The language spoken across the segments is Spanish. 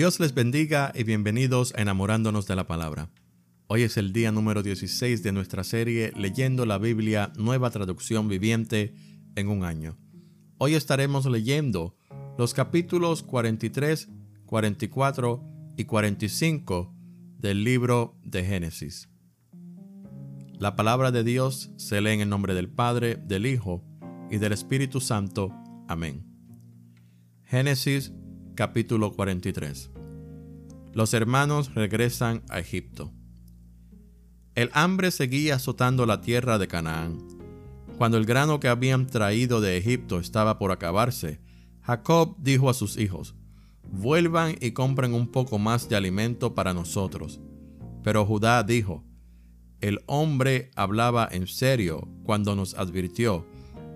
Dios les bendiga y bienvenidos a Enamorándonos de la Palabra. Hoy es el día número 16 de nuestra serie Leyendo la Biblia, nueva traducción viviente en un año. Hoy estaremos leyendo los capítulos 43, 44 y 45 del libro de Génesis. La palabra de Dios se lee en el nombre del Padre, del Hijo y del Espíritu Santo. Amén. Génesis capítulo 43. Los hermanos regresan a Egipto. El hambre seguía azotando la tierra de Canaán. Cuando el grano que habían traído de Egipto estaba por acabarse, Jacob dijo a sus hijos, vuelvan y compren un poco más de alimento para nosotros. Pero Judá dijo, el hombre hablaba en serio cuando nos advirtió,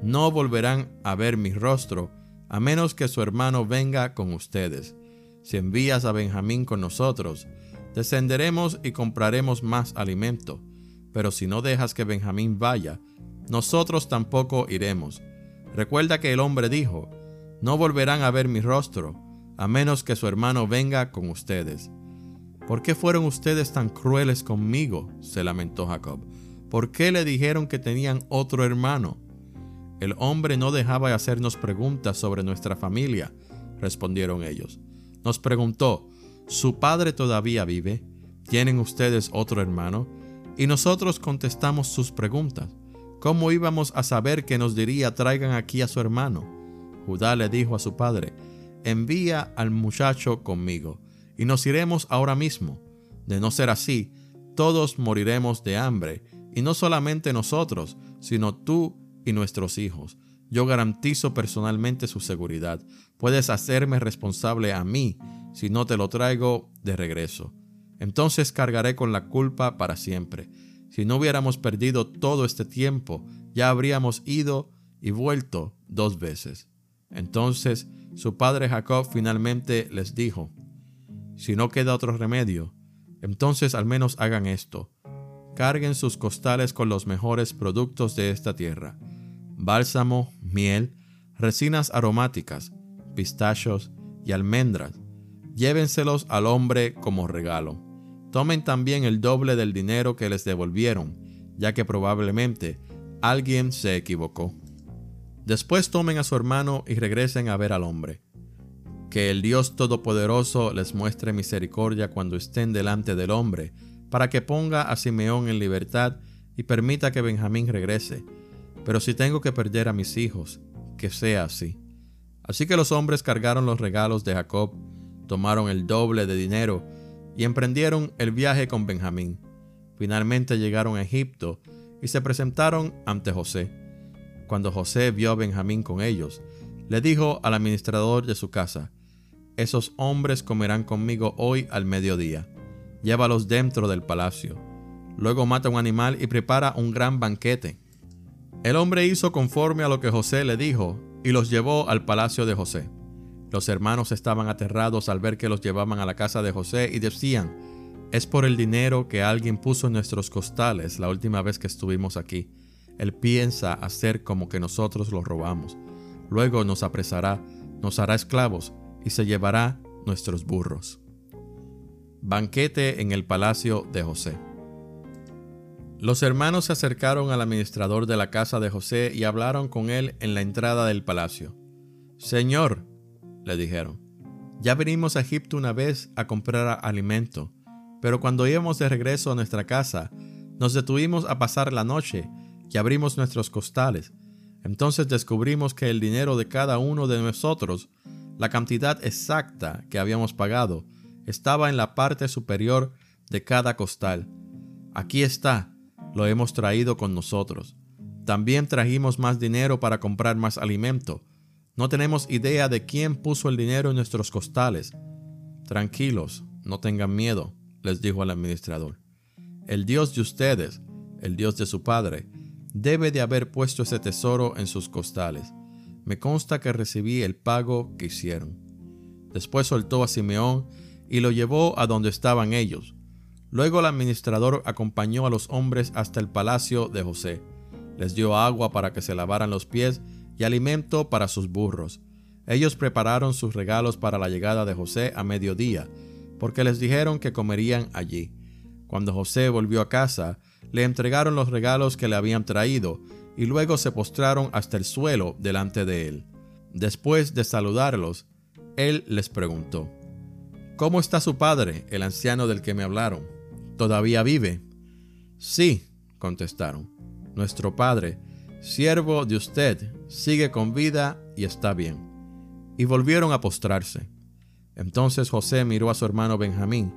no volverán a ver mi rostro, a menos que su hermano venga con ustedes. Si envías a Benjamín con nosotros, descenderemos y compraremos más alimento. Pero si no dejas que Benjamín vaya, nosotros tampoco iremos. Recuerda que el hombre dijo, no volverán a ver mi rostro, a menos que su hermano venga con ustedes. ¿Por qué fueron ustedes tan crueles conmigo? se lamentó Jacob. ¿Por qué le dijeron que tenían otro hermano? El hombre no dejaba de hacernos preguntas sobre nuestra familia, respondieron ellos. Nos preguntó, ¿su padre todavía vive? ¿Tienen ustedes otro hermano? Y nosotros contestamos sus preguntas. ¿Cómo íbamos a saber que nos diría traigan aquí a su hermano? Judá le dijo a su padre, envía al muchacho conmigo, y nos iremos ahora mismo. De no ser así, todos moriremos de hambre, y no solamente nosotros, sino tú y nuestros hijos. Yo garantizo personalmente su seguridad. Puedes hacerme responsable a mí si no te lo traigo de regreso. Entonces cargaré con la culpa para siempre. Si no hubiéramos perdido todo este tiempo, ya habríamos ido y vuelto dos veces. Entonces su padre Jacob finalmente les dijo, si no queda otro remedio, entonces al menos hagan esto. Carguen sus costales con los mejores productos de esta tierra bálsamo, miel, resinas aromáticas, pistachos y almendras. Llévenselos al hombre como regalo. Tomen también el doble del dinero que les devolvieron, ya que probablemente alguien se equivocó. Después tomen a su hermano y regresen a ver al hombre. Que el Dios Todopoderoso les muestre misericordia cuando estén delante del hombre, para que ponga a Simeón en libertad y permita que Benjamín regrese pero si tengo que perder a mis hijos, que sea así. Así que los hombres cargaron los regalos de Jacob, tomaron el doble de dinero y emprendieron el viaje con Benjamín. Finalmente llegaron a Egipto y se presentaron ante José. Cuando José vio a Benjamín con ellos, le dijo al administrador de su casa, Esos hombres comerán conmigo hoy al mediodía. Llévalos dentro del palacio. Luego mata un animal y prepara un gran banquete el hombre hizo conforme a lo que José le dijo y los llevó al palacio de José. Los hermanos estaban aterrados al ver que los llevaban a la casa de José y decían, es por el dinero que alguien puso en nuestros costales la última vez que estuvimos aquí. Él piensa hacer como que nosotros lo robamos. Luego nos apresará, nos hará esclavos y se llevará nuestros burros. Banquete en el palacio de José. Los hermanos se acercaron al administrador de la casa de José y hablaron con él en la entrada del palacio. Señor, le dijeron, ya venimos a Egipto una vez a comprar alimento, pero cuando íbamos de regreso a nuestra casa, nos detuvimos a pasar la noche y abrimos nuestros costales. Entonces descubrimos que el dinero de cada uno de nosotros, la cantidad exacta que habíamos pagado, estaba en la parte superior de cada costal. Aquí está, lo hemos traído con nosotros. También trajimos más dinero para comprar más alimento. No tenemos idea de quién puso el dinero en nuestros costales. Tranquilos, no tengan miedo, les dijo el administrador. El Dios de ustedes, el Dios de su padre, debe de haber puesto ese tesoro en sus costales. Me consta que recibí el pago que hicieron. Después soltó a Simeón y lo llevó a donde estaban ellos. Luego el administrador acompañó a los hombres hasta el palacio de José. Les dio agua para que se lavaran los pies y alimento para sus burros. Ellos prepararon sus regalos para la llegada de José a mediodía, porque les dijeron que comerían allí. Cuando José volvió a casa, le entregaron los regalos que le habían traído, y luego se postraron hasta el suelo delante de él. Después de saludarlos, él les preguntó, ¿Cómo está su padre, el anciano del que me hablaron? ¿Todavía vive? Sí, contestaron. Nuestro padre, siervo de usted, sigue con vida y está bien. Y volvieron a postrarse. Entonces José miró a su hermano Benjamín,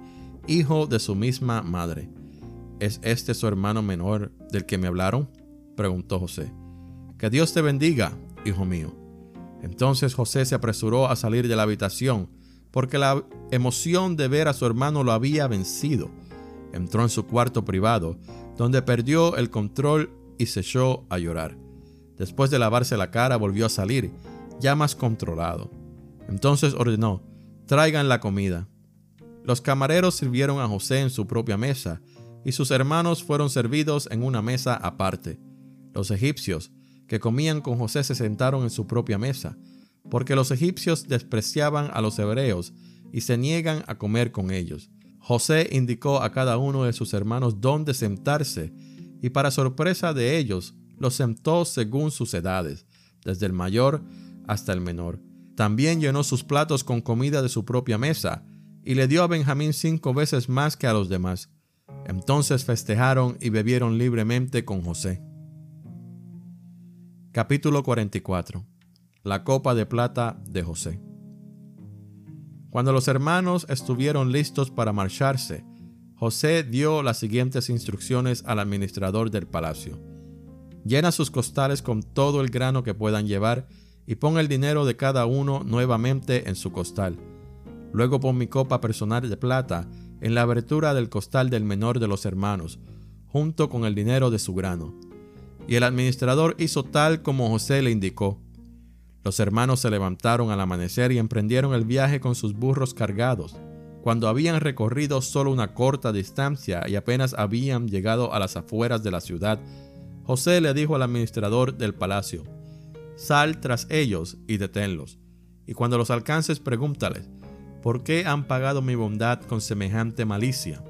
hijo de su misma madre. ¿Es este su hermano menor del que me hablaron? preguntó José. Que Dios te bendiga, hijo mío. Entonces José se apresuró a salir de la habitación, porque la emoción de ver a su hermano lo había vencido. Entró en su cuarto privado, donde perdió el control y se echó a llorar. Después de lavarse la cara volvió a salir, ya más controlado. Entonces ordenó, traigan la comida. Los camareros sirvieron a José en su propia mesa, y sus hermanos fueron servidos en una mesa aparte. Los egipcios que comían con José se sentaron en su propia mesa, porque los egipcios despreciaban a los hebreos y se niegan a comer con ellos. José indicó a cada uno de sus hermanos dónde sentarse, y para sorpresa de ellos, los sentó según sus edades, desde el mayor hasta el menor. También llenó sus platos con comida de su propia mesa, y le dio a Benjamín cinco veces más que a los demás. Entonces festejaron y bebieron libremente con José. Capítulo 44 La copa de plata de José Cuando los hermanos estuvieron listos para marcharse, José dio las siguientes instrucciones al administrador del palacio. Llena sus costales con todo el grano que puedan llevar y pon el dinero de cada uno nuevamente en su costal. Luego pon mi copa personal de plata en la abertura del costal del menor de los hermanos, junto con el dinero de su grano y el administrador hizo tal como José le indicó. Los hermanos se levantaron al amanecer y emprendieron el viaje con sus burros cargados. Cuando habían recorrido solo una corta distancia y apenas habían llegado a las afueras de la ciudad, José le dijo al administrador del palacio, Sal tras ellos y deténlos, y cuando los alcances pregúntales, ¿por qué han pagado mi bondad con semejante malicia?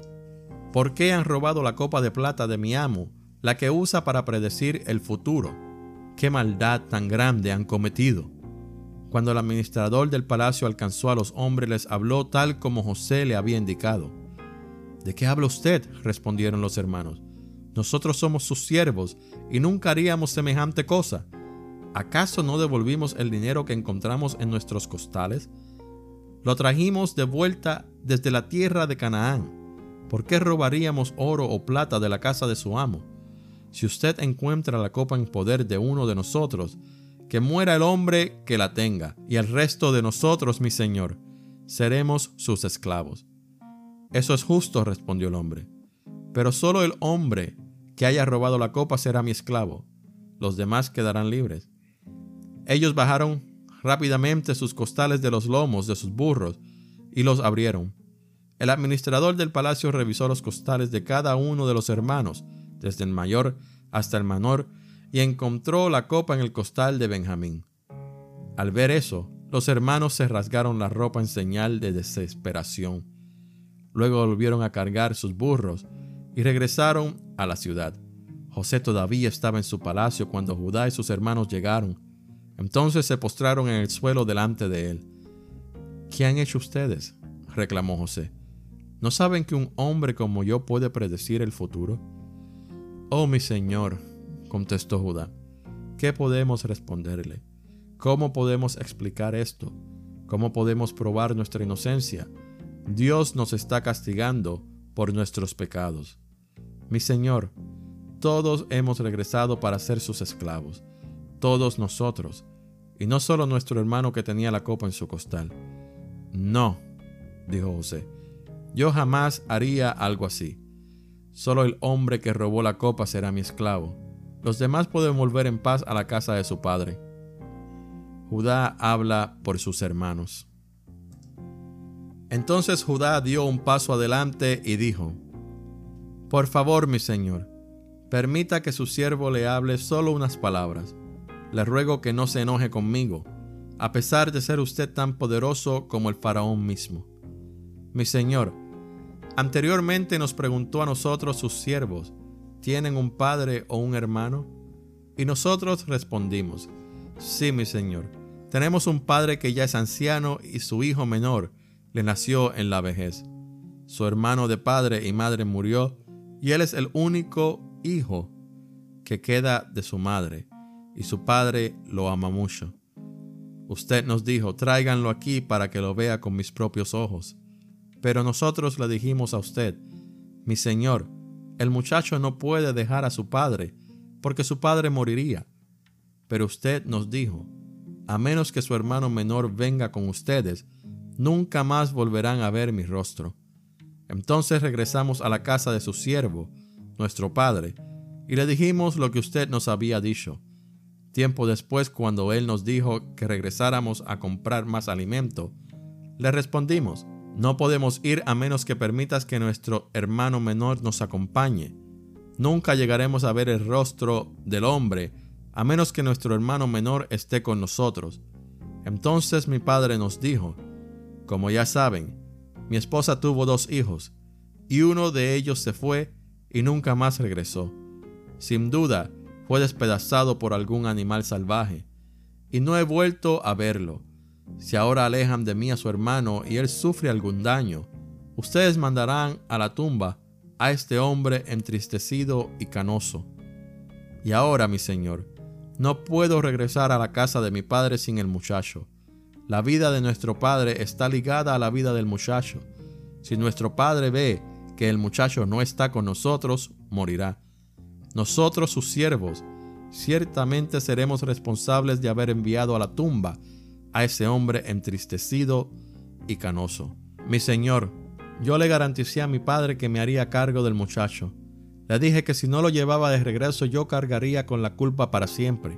¿Por qué han robado la copa de plata de mi amo la que usa para predecir el futuro. ¿Qué maldad tan grande han cometido? Cuando el administrador del palacio alcanzó a los hombres, les habló tal como José le había indicado. ¿De qué habla usted? respondieron los hermanos. Nosotros somos sus siervos y nunca haríamos semejante cosa. ¿Acaso no devolvimos el dinero que encontramos en nuestros costales? Lo trajimos de vuelta desde la tierra de Canaán. ¿Por qué robaríamos oro o plata de la casa de su amo? Si usted encuentra la copa en poder de uno de nosotros, que muera el hombre que la tenga, y el resto de nosotros, mi señor, seremos sus esclavos. Eso es justo, respondió el hombre. Pero solo el hombre que haya robado la copa será mi esclavo. Los demás quedarán libres. Ellos bajaron rápidamente sus costales de los lomos de sus burros y los abrieron. El administrador del palacio revisó los costales de cada uno de los hermanos desde el mayor hasta el menor, y encontró la copa en el costal de Benjamín. Al ver eso, los hermanos se rasgaron la ropa en señal de desesperación. Luego volvieron a cargar sus burros y regresaron a la ciudad. José todavía estaba en su palacio cuando Judá y sus hermanos llegaron. Entonces se postraron en el suelo delante de él. ¿Qué han hecho ustedes? reclamó José. ¿No saben que un hombre como yo puede predecir el futuro? Oh mi Señor, contestó Judá, ¿qué podemos responderle? ¿Cómo podemos explicar esto? ¿Cómo podemos probar nuestra inocencia? Dios nos está castigando por nuestros pecados. Mi Señor, todos hemos regresado para ser sus esclavos, todos nosotros, y no solo nuestro hermano que tenía la copa en su costal. No, dijo José, yo jamás haría algo así. Solo el hombre que robó la copa será mi esclavo. Los demás pueden volver en paz a la casa de su padre. Judá habla por sus hermanos. Entonces Judá dio un paso adelante y dijo, Por favor, mi señor, permita que su siervo le hable solo unas palabras. Le ruego que no se enoje conmigo. a pesar de ser usted tan poderoso como el faraón mismo. Mi señor, anteriormente nos preguntó a nosotros sus siervos, ¿tienen un padre o un hermano? Y nosotros respondimos, sí, mi señor, tenemos un padre que ya es anciano y su hijo menor le nació en la vejez. Su hermano de padre y madre murió y él es el único hijo que queda de su madre y su padre lo ama mucho. Usted nos dijo, tráiganlo aquí para que lo vea con mis propios ojos. Pero nosotros le dijimos a usted, mi señor, el muchacho no puede dejar a su padre, porque su padre moriría. Pero usted nos dijo, a menos que su hermano menor venga con ustedes, nunca más volverán a ver mi rostro. Entonces regresamos a la casa de su siervo, nuestro padre, y le dijimos lo que usted nos había dicho. Tiempo después, cuando él nos dijo que regresáramos a comprar más alimento, le respondimos, no podemos ir a menos que permitas que nuestro hermano menor nos acompañe. Nunca llegaremos a ver el rostro del hombre a menos que nuestro hermano menor esté con nosotros. Entonces mi padre nos dijo, como ya saben, mi esposa tuvo dos hijos, y uno de ellos se fue y nunca más regresó. Sin duda, fue despedazado por algún animal salvaje, y no he vuelto a verlo. Si ahora alejan de mí a su hermano y él sufre algún daño, ustedes mandarán a la tumba a este hombre entristecido y canoso. Y ahora, mi señor, no puedo regresar a la casa de mi padre sin el muchacho. La vida de nuestro padre está ligada a la vida del muchacho. Si nuestro padre ve que el muchacho no está con nosotros, morirá. Nosotros, sus siervos, ciertamente seremos responsables de haber enviado a la tumba a ese hombre entristecido y canoso. Mi señor, yo le garanticé a mi padre que me haría cargo del muchacho. Le dije que si no lo llevaba de regreso yo cargaría con la culpa para siempre.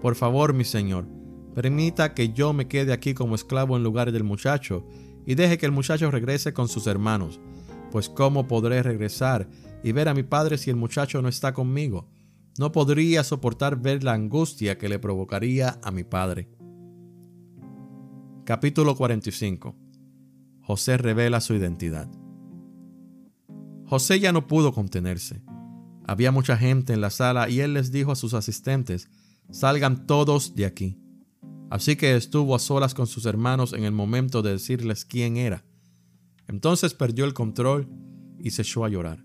Por favor, mi señor, permita que yo me quede aquí como esclavo en lugar del muchacho y deje que el muchacho regrese con sus hermanos. Pues ¿cómo podré regresar y ver a mi padre si el muchacho no está conmigo. No podría soportar ver la angustia que le provocaría a mi padre. Capítulo 45 José revela su identidad. José ya no pudo contenerse. Había mucha gente en la sala y él les dijo a sus asistentes, salgan todos de aquí. Así que estuvo a solas con sus hermanos en el momento de decirles quién era. Entonces perdió el control y se echó a llorar.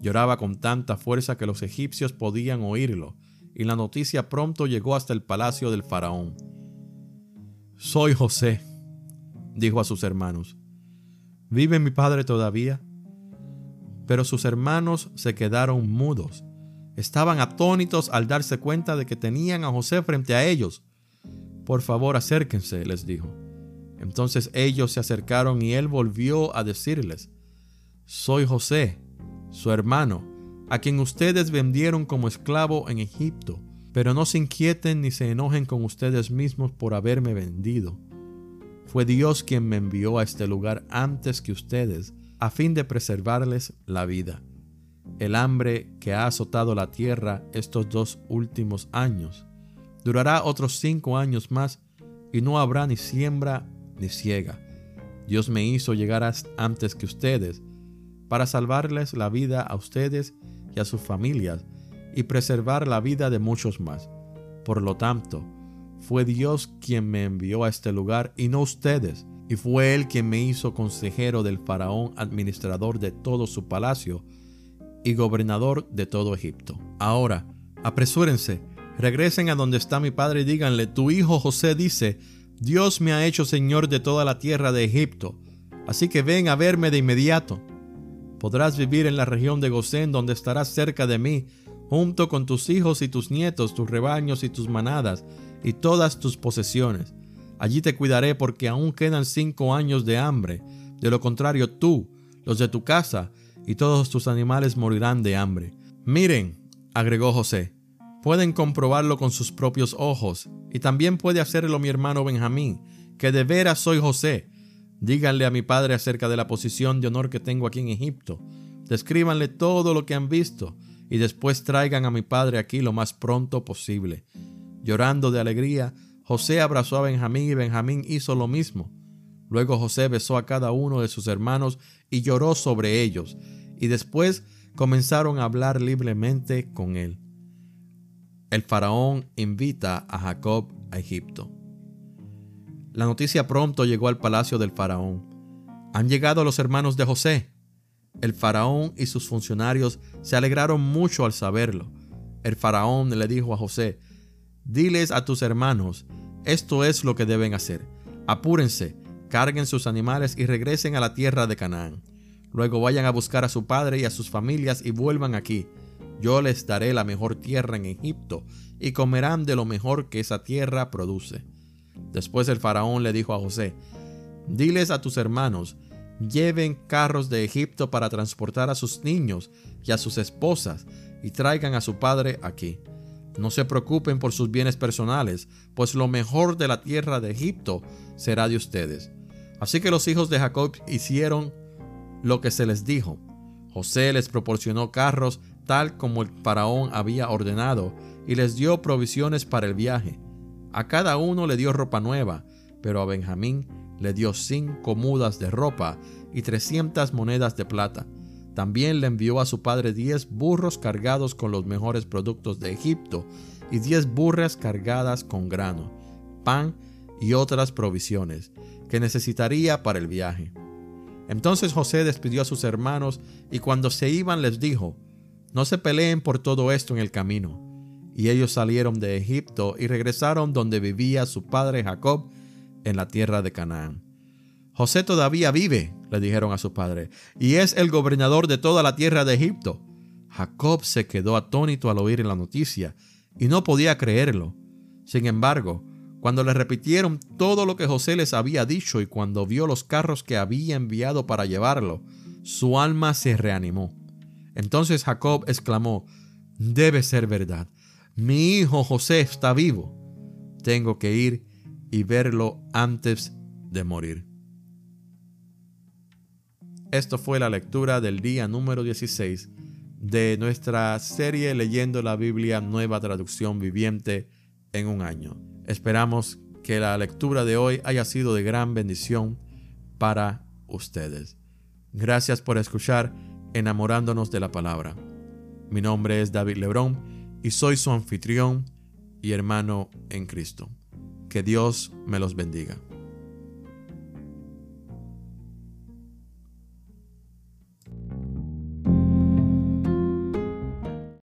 Lloraba con tanta fuerza que los egipcios podían oírlo, y la noticia pronto llegó hasta el palacio del faraón. Soy José, dijo a sus hermanos. ¿Vive mi padre todavía? Pero sus hermanos se quedaron mudos. Estaban atónitos al darse cuenta de que tenían a José frente a ellos. Por favor, acérquense, les dijo. Entonces ellos se acercaron y él volvió a decirles, Soy José, su hermano, a quien ustedes vendieron como esclavo en Egipto. Pero no se inquieten ni se enojen con ustedes mismos por haberme vendido. Fue Dios quien me envió a este lugar antes que ustedes, a fin de preservarles la vida. El hambre que ha azotado la tierra estos dos últimos años durará otros cinco años más y no habrá ni siembra ni ciega. Dios me hizo llegar antes que ustedes para salvarles la vida a ustedes y a sus familias y preservar la vida de muchos más. Por lo tanto, fue Dios quien me envió a este lugar y no ustedes, y fue Él quien me hizo consejero del faraón, administrador de todo su palacio y gobernador de todo Egipto. Ahora, apresúrense, regresen a donde está mi padre y díganle, tu hijo José dice, Dios me ha hecho señor de toda la tierra de Egipto, así que ven a verme de inmediato. Podrás vivir en la región de Gosén, donde estarás cerca de mí, junto con tus hijos y tus nietos, tus rebaños y tus manadas, y todas tus posesiones. Allí te cuidaré porque aún quedan cinco años de hambre. De lo contrario, tú, los de tu casa y todos tus animales morirán de hambre. Miren, agregó José, pueden comprobarlo con sus propios ojos, y también puede hacerlo mi hermano Benjamín, que de veras soy José, Díganle a mi padre acerca de la posición de honor que tengo aquí en Egipto. Descríbanle todo lo que han visto y después traigan a mi padre aquí lo más pronto posible. Llorando de alegría, José abrazó a Benjamín y Benjamín hizo lo mismo. Luego José besó a cada uno de sus hermanos y lloró sobre ellos, y después comenzaron a hablar libremente con él. El faraón invita a Jacob a Egipto. La noticia pronto llegó al palacio del faraón. Han llegado los hermanos de José. El faraón y sus funcionarios se alegraron mucho al saberlo. El faraón le dijo a José, diles a tus hermanos, esto es lo que deben hacer. Apúrense, carguen sus animales y regresen a la tierra de Canaán. Luego vayan a buscar a su padre y a sus familias y vuelvan aquí. Yo les daré la mejor tierra en Egipto y comerán de lo mejor que esa tierra produce. Después el faraón le dijo a José, diles a tus hermanos, lleven carros de Egipto para transportar a sus niños y a sus esposas y traigan a su padre aquí. No se preocupen por sus bienes personales, pues lo mejor de la tierra de Egipto será de ustedes. Así que los hijos de Jacob hicieron lo que se les dijo. José les proporcionó carros tal como el faraón había ordenado y les dio provisiones para el viaje. A cada uno le dio ropa nueva, pero a Benjamín le dio cinco mudas de ropa y trescientas monedas de plata. También le envió a su padre diez burros cargados con los mejores productos de Egipto y diez burras cargadas con grano, pan y otras provisiones que necesitaría para el viaje. Entonces José despidió a sus hermanos y cuando se iban les dijo, no se peleen por todo esto en el camino. Y ellos salieron de Egipto y regresaron donde vivía su padre Jacob en la tierra de Canaán. José todavía vive, le dijeron a su padre, y es el gobernador de toda la tierra de Egipto. Jacob se quedó atónito al oír la noticia y no podía creerlo. Sin embargo, cuando le repitieron todo lo que José les había dicho y cuando vio los carros que había enviado para llevarlo, su alma se reanimó. Entonces Jacob exclamó, debe ser verdad, mi hijo José está vivo. Tengo que ir y verlo antes de morir. Esto fue la lectura del día número 16 de nuestra serie Leyendo la Biblia Nueva Traducción Viviente en un año. Esperamos que la lectura de hoy haya sido de gran bendición para ustedes. Gracias por escuchar Enamorándonos de la Palabra. Mi nombre es David Lebrón y soy su anfitrión y hermano en Cristo. Que Dios me los bendiga.